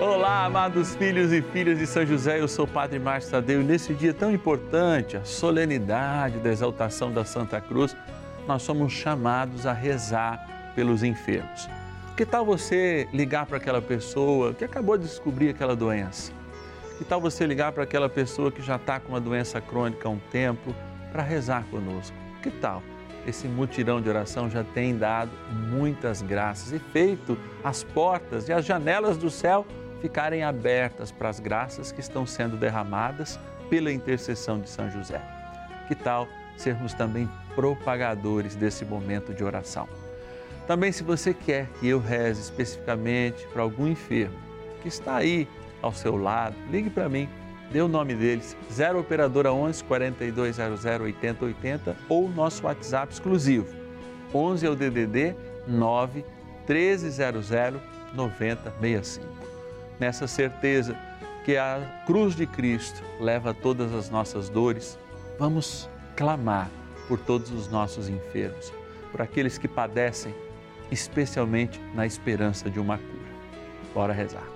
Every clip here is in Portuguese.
Olá, amados filhos e filhas de São José, eu sou o Padre Márcio Tadeu e nesse dia tão importante, a solenidade da exaltação da Santa Cruz, nós somos chamados a rezar pelos enfermos. Que tal você ligar para aquela pessoa que acabou de descobrir aquela doença? Que tal você ligar para aquela pessoa que já está com uma doença crônica há um tempo para rezar conosco? Que tal? Esse mutirão de oração já tem dado muitas graças e feito as portas e as janelas do céu ficarem abertas para as graças que estão sendo derramadas pela intercessão de São José. Que tal sermos também propagadores desse momento de oração? Também, se você quer que eu reze especificamente para algum enfermo que está aí ao seu lado, ligue para mim, dê o nome deles, 0 Operadora 11 4200 8080 ou nosso WhatsApp exclusivo, 11 é o DDD 9 1300 9065 nessa certeza que a cruz de Cristo leva todas as nossas dores, vamos clamar por todos os nossos enfermos, por aqueles que padecem, especialmente na esperança de uma cura. Bora rezar.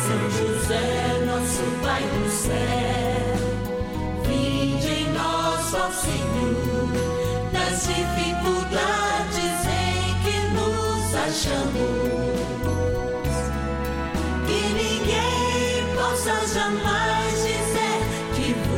São José, nosso Pai do céu, vinde em dizer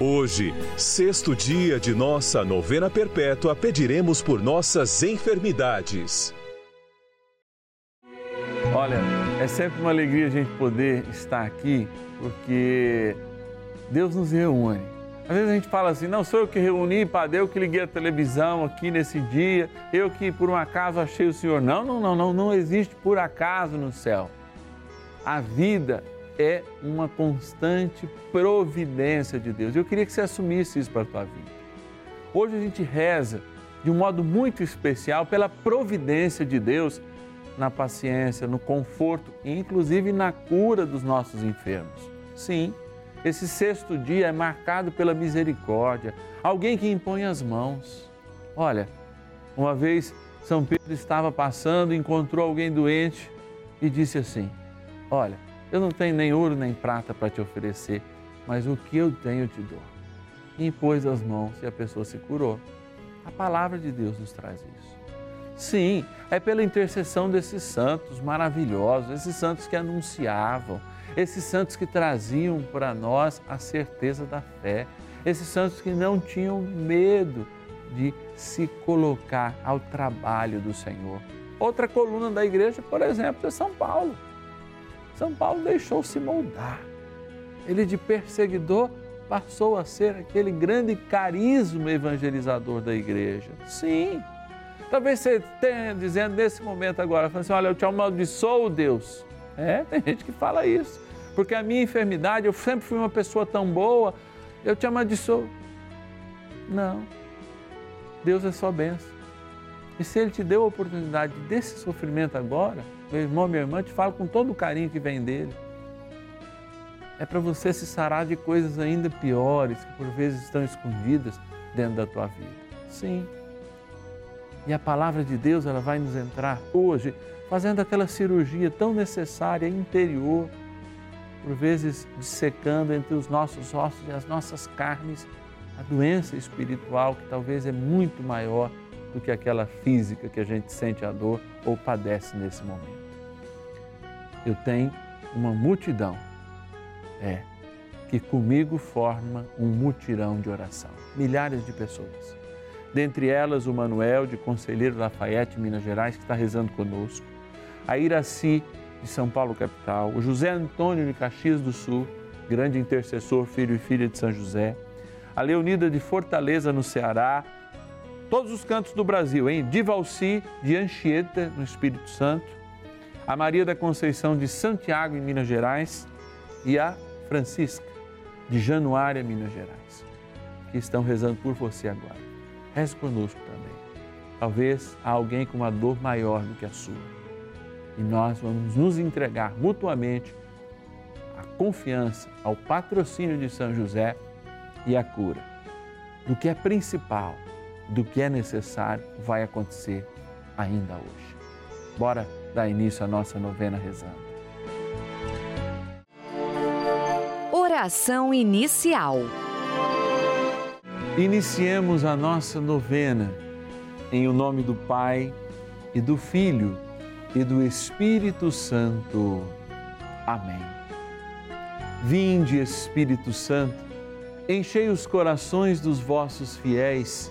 Hoje, sexto dia de nossa novena perpétua, pediremos por nossas enfermidades. Olha, é sempre uma alegria a gente poder estar aqui, porque Deus nos reúne. Às vezes a gente fala assim, não sou eu que reuni, Padre, eu que liguei a televisão aqui nesse dia, eu que por um acaso achei o Senhor. Não, não, não, não, não existe por acaso no céu. A vida é uma constante providência de Deus. Eu queria que você assumisse isso para a tua vida. Hoje a gente reza de um modo muito especial pela providência de Deus na paciência, no conforto e inclusive na cura dos nossos enfermos. Sim, esse sexto dia é marcado pela misericórdia, alguém que impõe as mãos. Olha, uma vez São Pedro estava passando, encontrou alguém doente e disse assim: Olha, eu não tenho nem ouro nem prata para te oferecer, mas o que eu tenho eu te dou. E impôs as mãos e a pessoa se curou. A palavra de Deus nos traz isso. Sim, é pela intercessão desses santos maravilhosos, esses santos que anunciavam, esses santos que traziam para nós a certeza da fé, esses santos que não tinham medo de se colocar ao trabalho do Senhor. Outra coluna da igreja, por exemplo, é São Paulo. São Paulo deixou-se moldar. Ele de perseguidor passou a ser aquele grande carisma evangelizador da igreja. Sim. Talvez você esteja dizendo nesse momento agora, falando assim, olha, eu te amaldiçoo, Deus. É, tem gente que fala isso. Porque a minha enfermidade, eu sempre fui uma pessoa tão boa, eu te amaldiçoo. Não. Deus é só benção. E se Ele te deu a oportunidade desse sofrimento agora, meu irmão, minha irmã, te falo com todo o carinho que vem dele. é para você se sarar de coisas ainda piores que por vezes estão escondidas dentro da tua vida. Sim. E a palavra de Deus, ela vai nos entrar hoje fazendo aquela cirurgia tão necessária interior, por vezes dissecando entre os nossos ossos e as nossas carnes a doença espiritual que talvez é muito maior do que aquela física que a gente sente a dor ou padece nesse momento. Eu tenho uma multidão, é, que comigo forma um mutirão de oração. Milhares de pessoas. Dentre elas, o Manuel, de Conselheiro Lafayette, Minas Gerais, que está rezando conosco. A Iraci, de São Paulo, capital. O José Antônio, de Caxias do Sul, grande intercessor, filho e filha de São José. A Leonida, de Fortaleza, no Ceará. Todos os cantos do Brasil, hein? Divalci, de Anchieta, no Espírito Santo. A Maria da Conceição, de Santiago, em Minas Gerais. E a Francisca, de Januária, Minas Gerais, que estão rezando por você agora. Reze conosco também. Talvez há alguém com uma dor maior do que a sua. E nós vamos nos entregar mutuamente à confiança, ao patrocínio de São José e à cura. Do que é principal, do que é necessário, vai acontecer ainda hoje. Bora dar início à nossa novena rezando. Oração inicial. Iniciemos a nossa novena em o nome do Pai e do Filho e do Espírito Santo. Amém. Vinde, Espírito Santo, enchei os corações dos vossos fiéis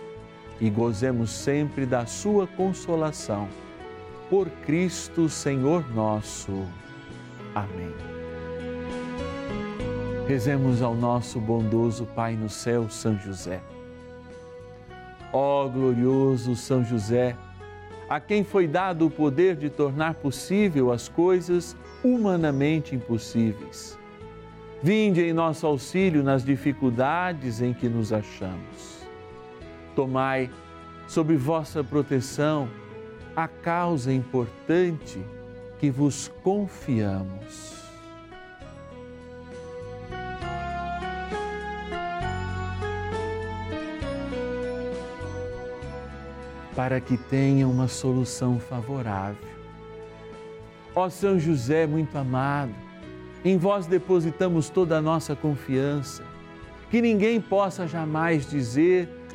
e gozemos sempre da sua consolação. Por Cristo, Senhor nosso. Amém. Rezemos ao nosso bondoso Pai no céu, São José. Ó glorioso São José, a quem foi dado o poder de tornar possível as coisas humanamente impossíveis. Vinde em nosso auxílio nas dificuldades em que nos achamos. Tomai sob vossa proteção a causa importante que vos confiamos. para que tenha uma solução favorável. Ó São José muito amado, em vós depositamos toda a nossa confiança, que ninguém possa jamais dizer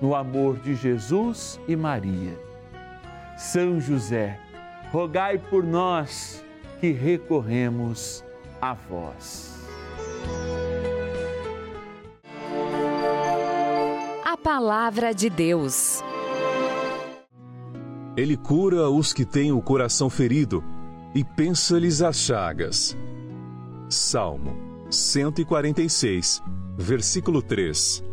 no amor de Jesus e Maria. São José, rogai por nós que recorremos a vós. A palavra de Deus. Ele cura os que têm o coração ferido e pensa-lhes as chagas. Salmo 146, versículo 3.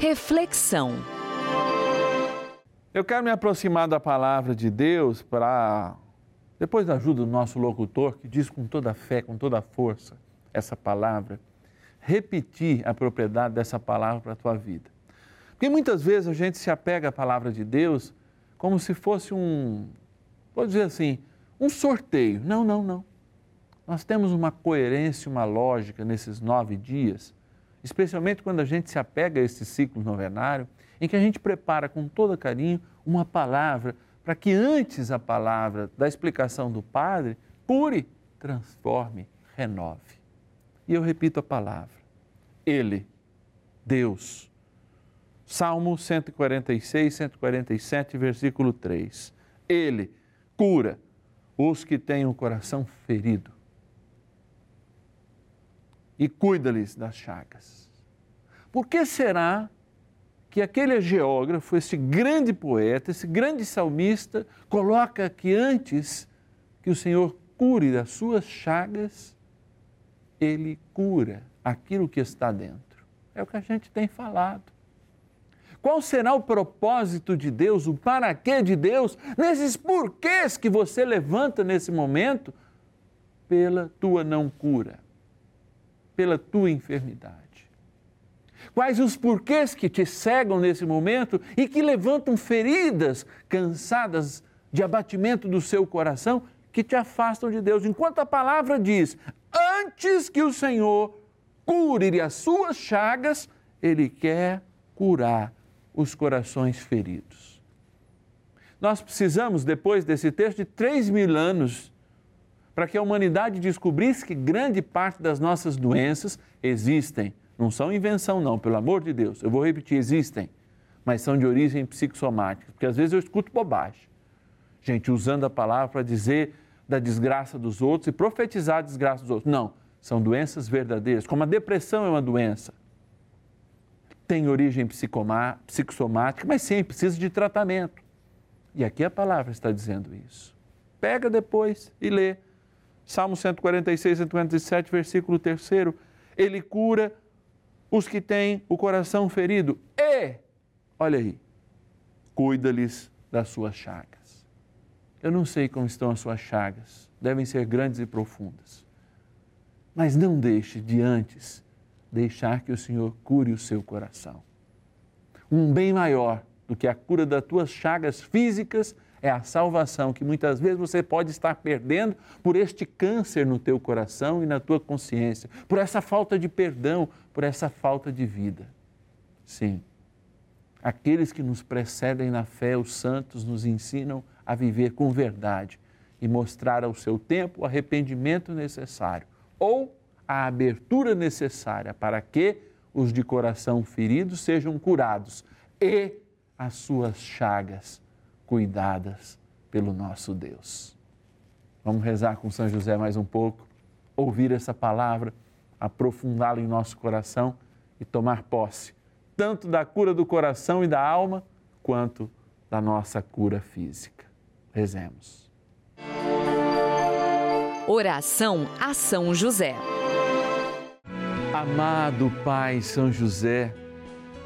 Reflexão. Eu quero me aproximar da palavra de Deus para, depois da ajuda do nosso locutor, que diz com toda a fé, com toda a força, essa palavra, repetir a propriedade dessa palavra para a tua vida. Porque muitas vezes a gente se apega à palavra de Deus como se fosse um, vou dizer assim, um sorteio. Não, não, não. Nós temos uma coerência, uma lógica nesses nove dias, especialmente quando a gente se apega a esse ciclo novenário, em que a gente prepara com todo carinho uma palavra para que antes a palavra da explicação do Padre cure, transforme, renove. E eu repito a palavra. Ele, Deus. Salmo 146, 147, versículo 3. Ele cura os que têm o coração ferido e cuida-lhes das chagas. Por que será que aquele geógrafo, esse grande poeta, esse grande salmista, coloca que antes que o Senhor cure das suas chagas, ele cura aquilo que está dentro. É o que a gente tem falado. Qual será o propósito de Deus, o para quê de Deus, nesses porquês que você levanta nesse momento pela tua não cura, pela tua enfermidade? Quais os porquês que te cegam nesse momento e que levantam feridas cansadas de abatimento do seu coração que te afastam de Deus? Enquanto a palavra diz: antes que o Senhor cure as suas chagas, Ele quer curar os corações feridos. Nós precisamos, depois desse texto, de três mil anos para que a humanidade descobrisse que grande parte das nossas doenças existem não são invenção, não, pelo amor de Deus. Eu vou repetir: existem, mas são de origem psicossomática, porque às vezes eu escuto bobagem. Gente usando a palavra para dizer da desgraça dos outros e profetizar a desgraça dos outros. Não, são doenças verdadeiras, como a depressão é uma doença. Tem origem psicossomática, mas sim, precisa de tratamento. E aqui a palavra está dizendo isso. Pega depois e lê. Salmo 146, 147, versículo 3. Ele cura os que têm o coração ferido e, olha aí, cuida-lhes das suas chagas. Eu não sei como estão as suas chagas, devem ser grandes e profundas. Mas não deixe de antes deixar que o Senhor cure o seu coração. Um bem maior do que a cura das tuas chagas físicas é a salvação que muitas vezes você pode estar perdendo por este câncer no teu coração e na tua consciência, por essa falta de perdão, por essa falta de vida. Sim. Aqueles que nos precedem na fé, os santos, nos ensinam a viver com verdade e mostrar ao seu tempo o arrependimento necessário ou a abertura necessária para que os de coração ferido sejam curados e as suas chagas cuidadas pelo nosso Deus. Vamos rezar com São José mais um pouco, ouvir essa palavra, aprofundá-la em nosso coração e tomar posse, tanto da cura do coração e da alma, quanto da nossa cura física. Rezemos. Oração a São José. Amado Pai São José,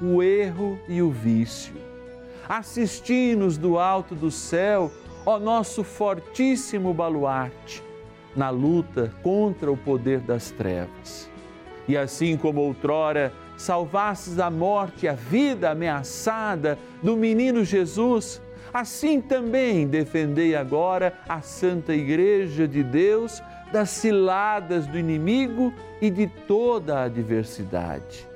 o erro e o vício. Assisti-nos do alto do céu, ó nosso fortíssimo baluarte, na luta contra o poder das trevas. E assim como outrora salvastes da morte a vida ameaçada do menino Jesus, assim também defendei agora a Santa Igreja de Deus das ciladas do inimigo e de toda a adversidade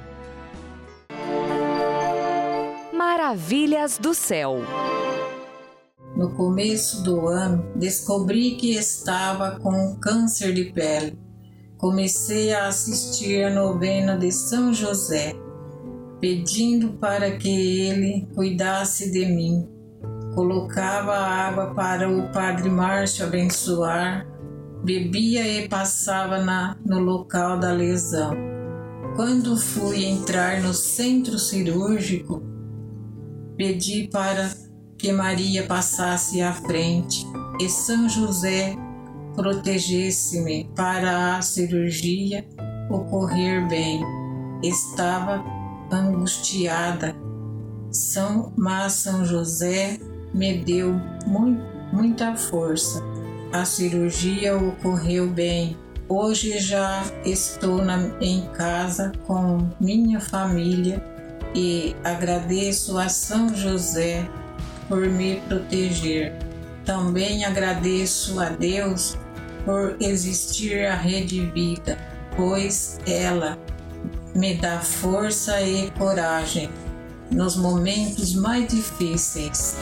Maravilhas do céu. No começo do ano, descobri que estava com câncer de pele. Comecei a assistir a novena de São José, pedindo para que ele cuidasse de mim. Colocava água para o Padre Márcio abençoar, bebia e passava na, no local da lesão. Quando fui entrar no centro cirúrgico, pedi para que Maria passasse à frente e São José protegesse-me para a cirurgia ocorrer bem. Estava angustiada, São, mas São José me deu muito, muita força. A cirurgia ocorreu bem. Hoje já estou na, em casa com minha família e agradeço a São José por me proteger. Também agradeço a Deus por existir a Rede Vida, pois ela me dá força e coragem nos momentos mais difíceis.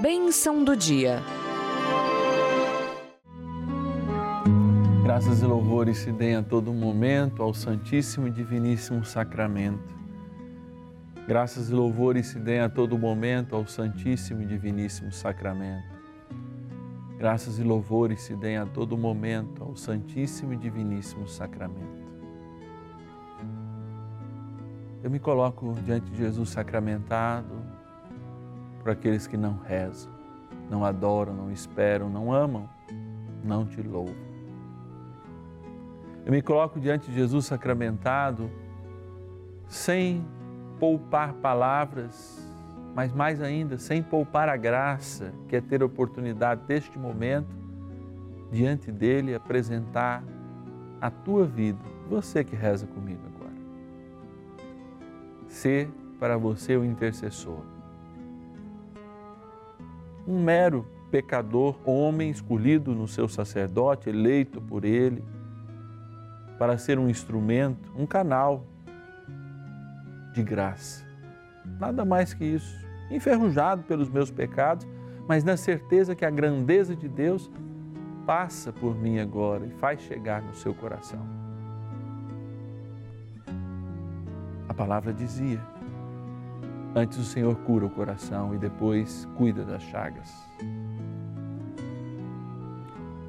Bênção do dia. Graças e louvores se deem a todo momento ao Santíssimo e Diviníssimo Sacramento. Graças e louvores se deem a todo momento ao Santíssimo e Diviníssimo Sacramento. Graças e louvores se deem a todo momento ao Santíssimo e Diviníssimo Sacramento. Eu me coloco diante de Jesus sacramentado por aqueles que não rezam, não adoram, não esperam, não amam, não te louvam. Eu me coloco diante de Jesus sacramentado sem poupar palavras, mas mais ainda, sem poupar a graça, que é ter a oportunidade deste momento, diante dele, apresentar a tua vida, você que reza comigo agora. Ser para você o intercessor. Um mero pecador, homem escolhido no seu sacerdote, eleito por ele, para ser um instrumento, um canal de graça. Nada mais que isso. Enferrujado pelos meus pecados, mas na certeza que a grandeza de Deus passa por mim agora e faz chegar no seu coração. A palavra dizia: antes o Senhor cura o coração e depois cuida das chagas.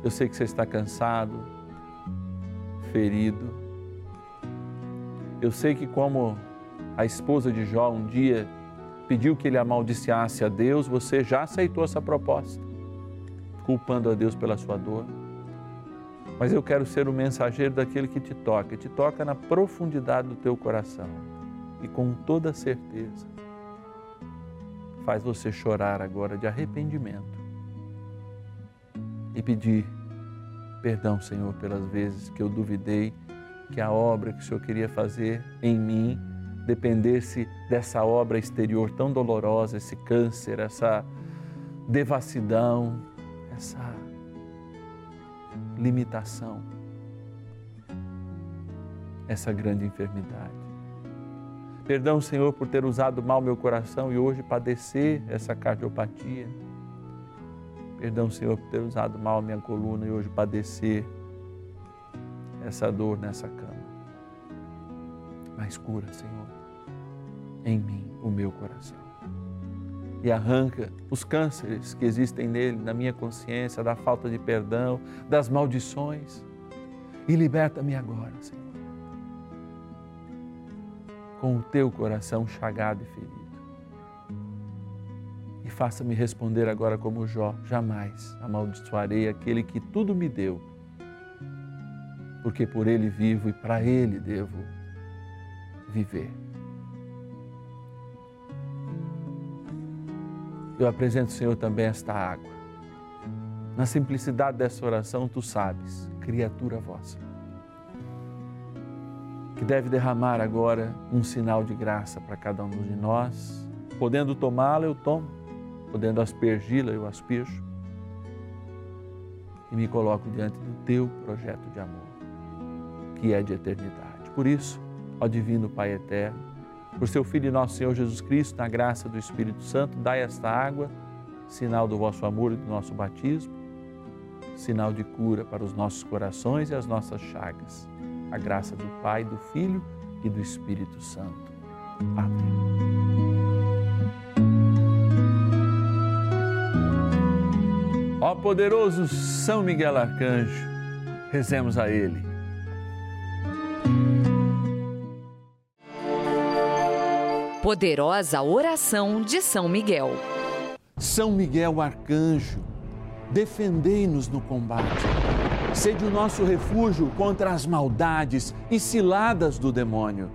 Eu sei que você está cansado, ferido. Eu sei que, como a esposa de Jó um dia pediu que ele amaldiçoasse a Deus, você já aceitou essa proposta, culpando a Deus pela sua dor. Mas eu quero ser o mensageiro daquele que te toca, te toca na profundidade do teu coração e com toda certeza faz você chorar agora de arrependimento e pedir Perdão, Senhor, pelas vezes que eu duvidei que a obra que o Senhor queria fazer em mim dependesse dessa obra exterior tão dolorosa, esse câncer, essa devassidão, essa limitação, essa grande enfermidade. Perdão, Senhor, por ter usado mal meu coração e hoje padecer essa cardiopatia Perdão, Senhor, por ter usado mal minha coluna e hoje padecer essa dor nessa cama. Mas cura, Senhor, em mim o meu coração. E arranca os cânceres que existem nele, na minha consciência, da falta de perdão, das maldições. E liberta-me agora, Senhor. Com o teu coração chagado e ferido faça-me responder agora como Jó: jamais amaldiçoarei aquele que tudo me deu, porque por ele vivo e para ele devo viver. Eu apresento, Senhor, também esta água. Na simplicidade dessa oração, tu sabes, criatura vossa, que deve derramar agora um sinal de graça para cada um de nós. Podendo tomá-la, eu tomo podendo aspergi-la, eu asperjo e me coloco diante do teu projeto de amor, que é de eternidade. Por isso, ó Divino Pai Eterno, por seu Filho e nosso Senhor Jesus Cristo, na graça do Espírito Santo, dai esta água, sinal do vosso amor e do nosso batismo, sinal de cura para os nossos corações e as nossas chagas. A graça do Pai, do Filho e do Espírito Santo. Amém. Ó poderoso São Miguel Arcanjo, rezemos a ele. Poderosa oração de São Miguel. São Miguel Arcanjo, defendei-nos no combate. Sede o nosso refúgio contra as maldades e ciladas do demônio.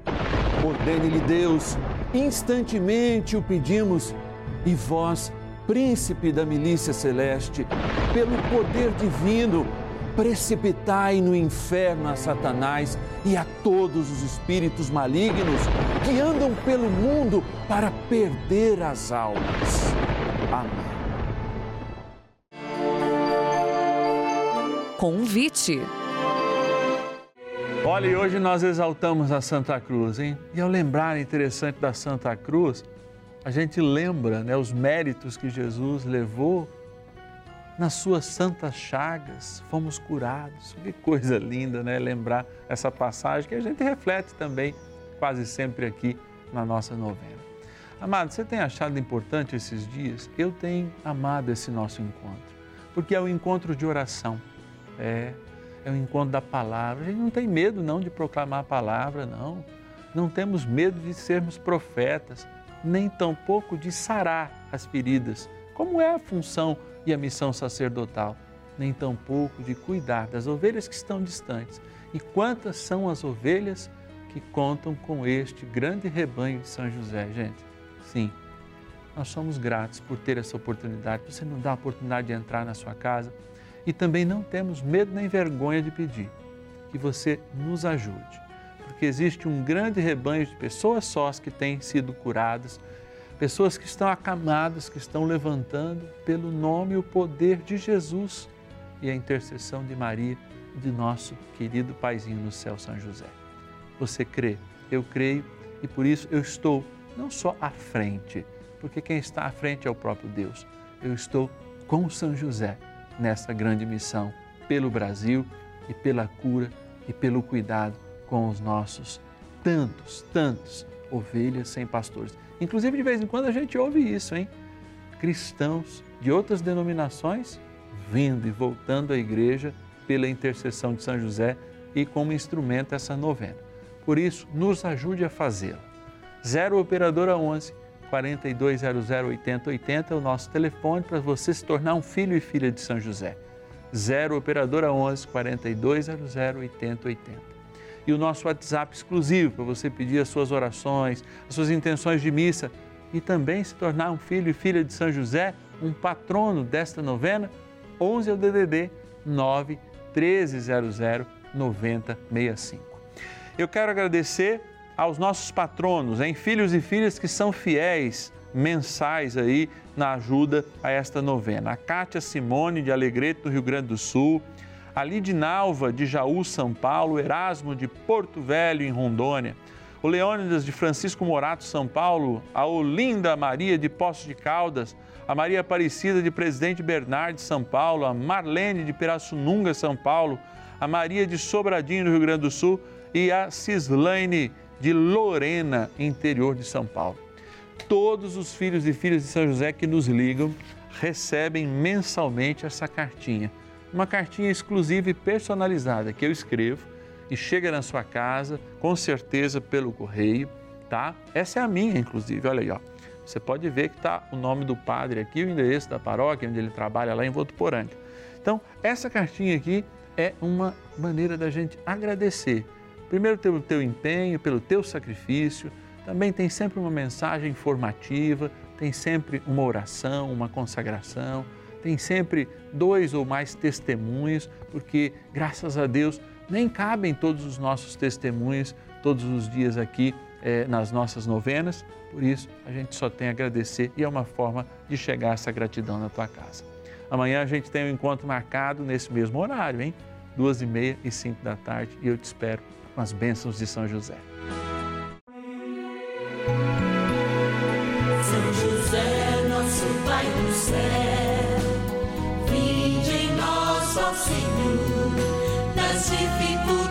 Ordene-lhe Deus, instantemente o pedimos, e vós, príncipe da milícia celeste, pelo poder divino, precipitai no inferno a Satanás e a todos os espíritos malignos que andam pelo mundo para perder as almas. Amém. Convite. Olha, e hoje nós exaltamos a Santa Cruz, hein? E ao lembrar interessante da Santa Cruz, a gente lembra né, os méritos que Jesus levou nas suas santas chagas, fomos curados. Que coisa linda, né? Lembrar essa passagem que a gente reflete também quase sempre aqui na nossa novena. Amado, você tem achado importante esses dias? Eu tenho amado esse nosso encontro, porque é um encontro de oração, é, é um encontro da palavra. A gente não tem medo não de proclamar a palavra, não. Não temos medo de sermos profetas nem tampouco de sarar as feridas, como é a função e a missão sacerdotal, nem tampouco de cuidar das ovelhas que estão distantes. E quantas são as ovelhas que contam com este grande rebanho de São José, gente? Sim, nós somos gratos por ter essa oportunidade. Você não dá a oportunidade de entrar na sua casa e também não temos medo nem vergonha de pedir que você nos ajude porque existe um grande rebanho de pessoas sós que têm sido curadas, pessoas que estão acamadas, que estão levantando pelo nome e o poder de Jesus e a intercessão de Maria de nosso querido Paizinho no céu, São José. Você crê? Eu creio e por isso eu estou não só à frente, porque quem está à frente é o próprio Deus. Eu estou com São José nessa grande missão pelo Brasil e pela cura e pelo cuidado com os nossos tantos, tantos ovelhas sem pastores. Inclusive, de vez em quando a gente ouve isso, hein? Cristãos de outras denominações vindo e voltando à igreja pela intercessão de São José e como instrumento essa novena. Por isso, nos ajude a fazê-la. 0 Operadora 11 4200 8080 é o nosso telefone para você se tornar um filho e filha de São José. 0 Operadora 11 4200 8080 e o nosso WhatsApp exclusivo para você pedir as suas orações, as suas intenções de missa e também se tornar um filho e filha de São José, um patrono desta novena, 11 é o DDD 9 1300 9065. Eu quero agradecer aos nossos patronos, em filhos e filhas que são fiéis mensais aí na ajuda a esta novena. A Cátia Simone de Alegrete, no Rio Grande do Sul, a Lidinalva de Jaú, São Paulo, Erasmo de Porto Velho, em Rondônia, o Leônidas de Francisco Morato, São Paulo, a Olinda Maria de Poços de Caldas, a Maria Aparecida de Presidente Bernardo, São Paulo, a Marlene de Pirassununga, São Paulo, a Maria de Sobradinho, no Rio Grande do Sul. E a Cislaine de Lorena, interior de São Paulo. Todos os filhos e filhas de São José que nos ligam recebem mensalmente essa cartinha uma cartinha exclusiva e personalizada que eu escrevo e chega na sua casa, com certeza pelo correio, tá? Essa é a minha, inclusive, olha aí, ó. Você pode ver que está o nome do padre aqui, o endereço da paróquia onde ele trabalha lá em Votuporanga. Então, essa cartinha aqui é uma maneira da gente agradecer. Primeiro pelo teu empenho, pelo teu sacrifício, também tem sempre uma mensagem informativa, tem sempre uma oração, uma consagração tem sempre dois ou mais testemunhos, porque graças a Deus nem cabem todos os nossos testemunhos todos os dias aqui eh, nas nossas novenas, por isso a gente só tem a agradecer e é uma forma de chegar essa gratidão na tua casa. Amanhã a gente tem um encontro marcado nesse mesmo horário, hein? Duas e meia e cinco da tarde e eu te espero com as bênçãos de São José. São José, nosso Pai do céu, Senhor, nas dificuldades.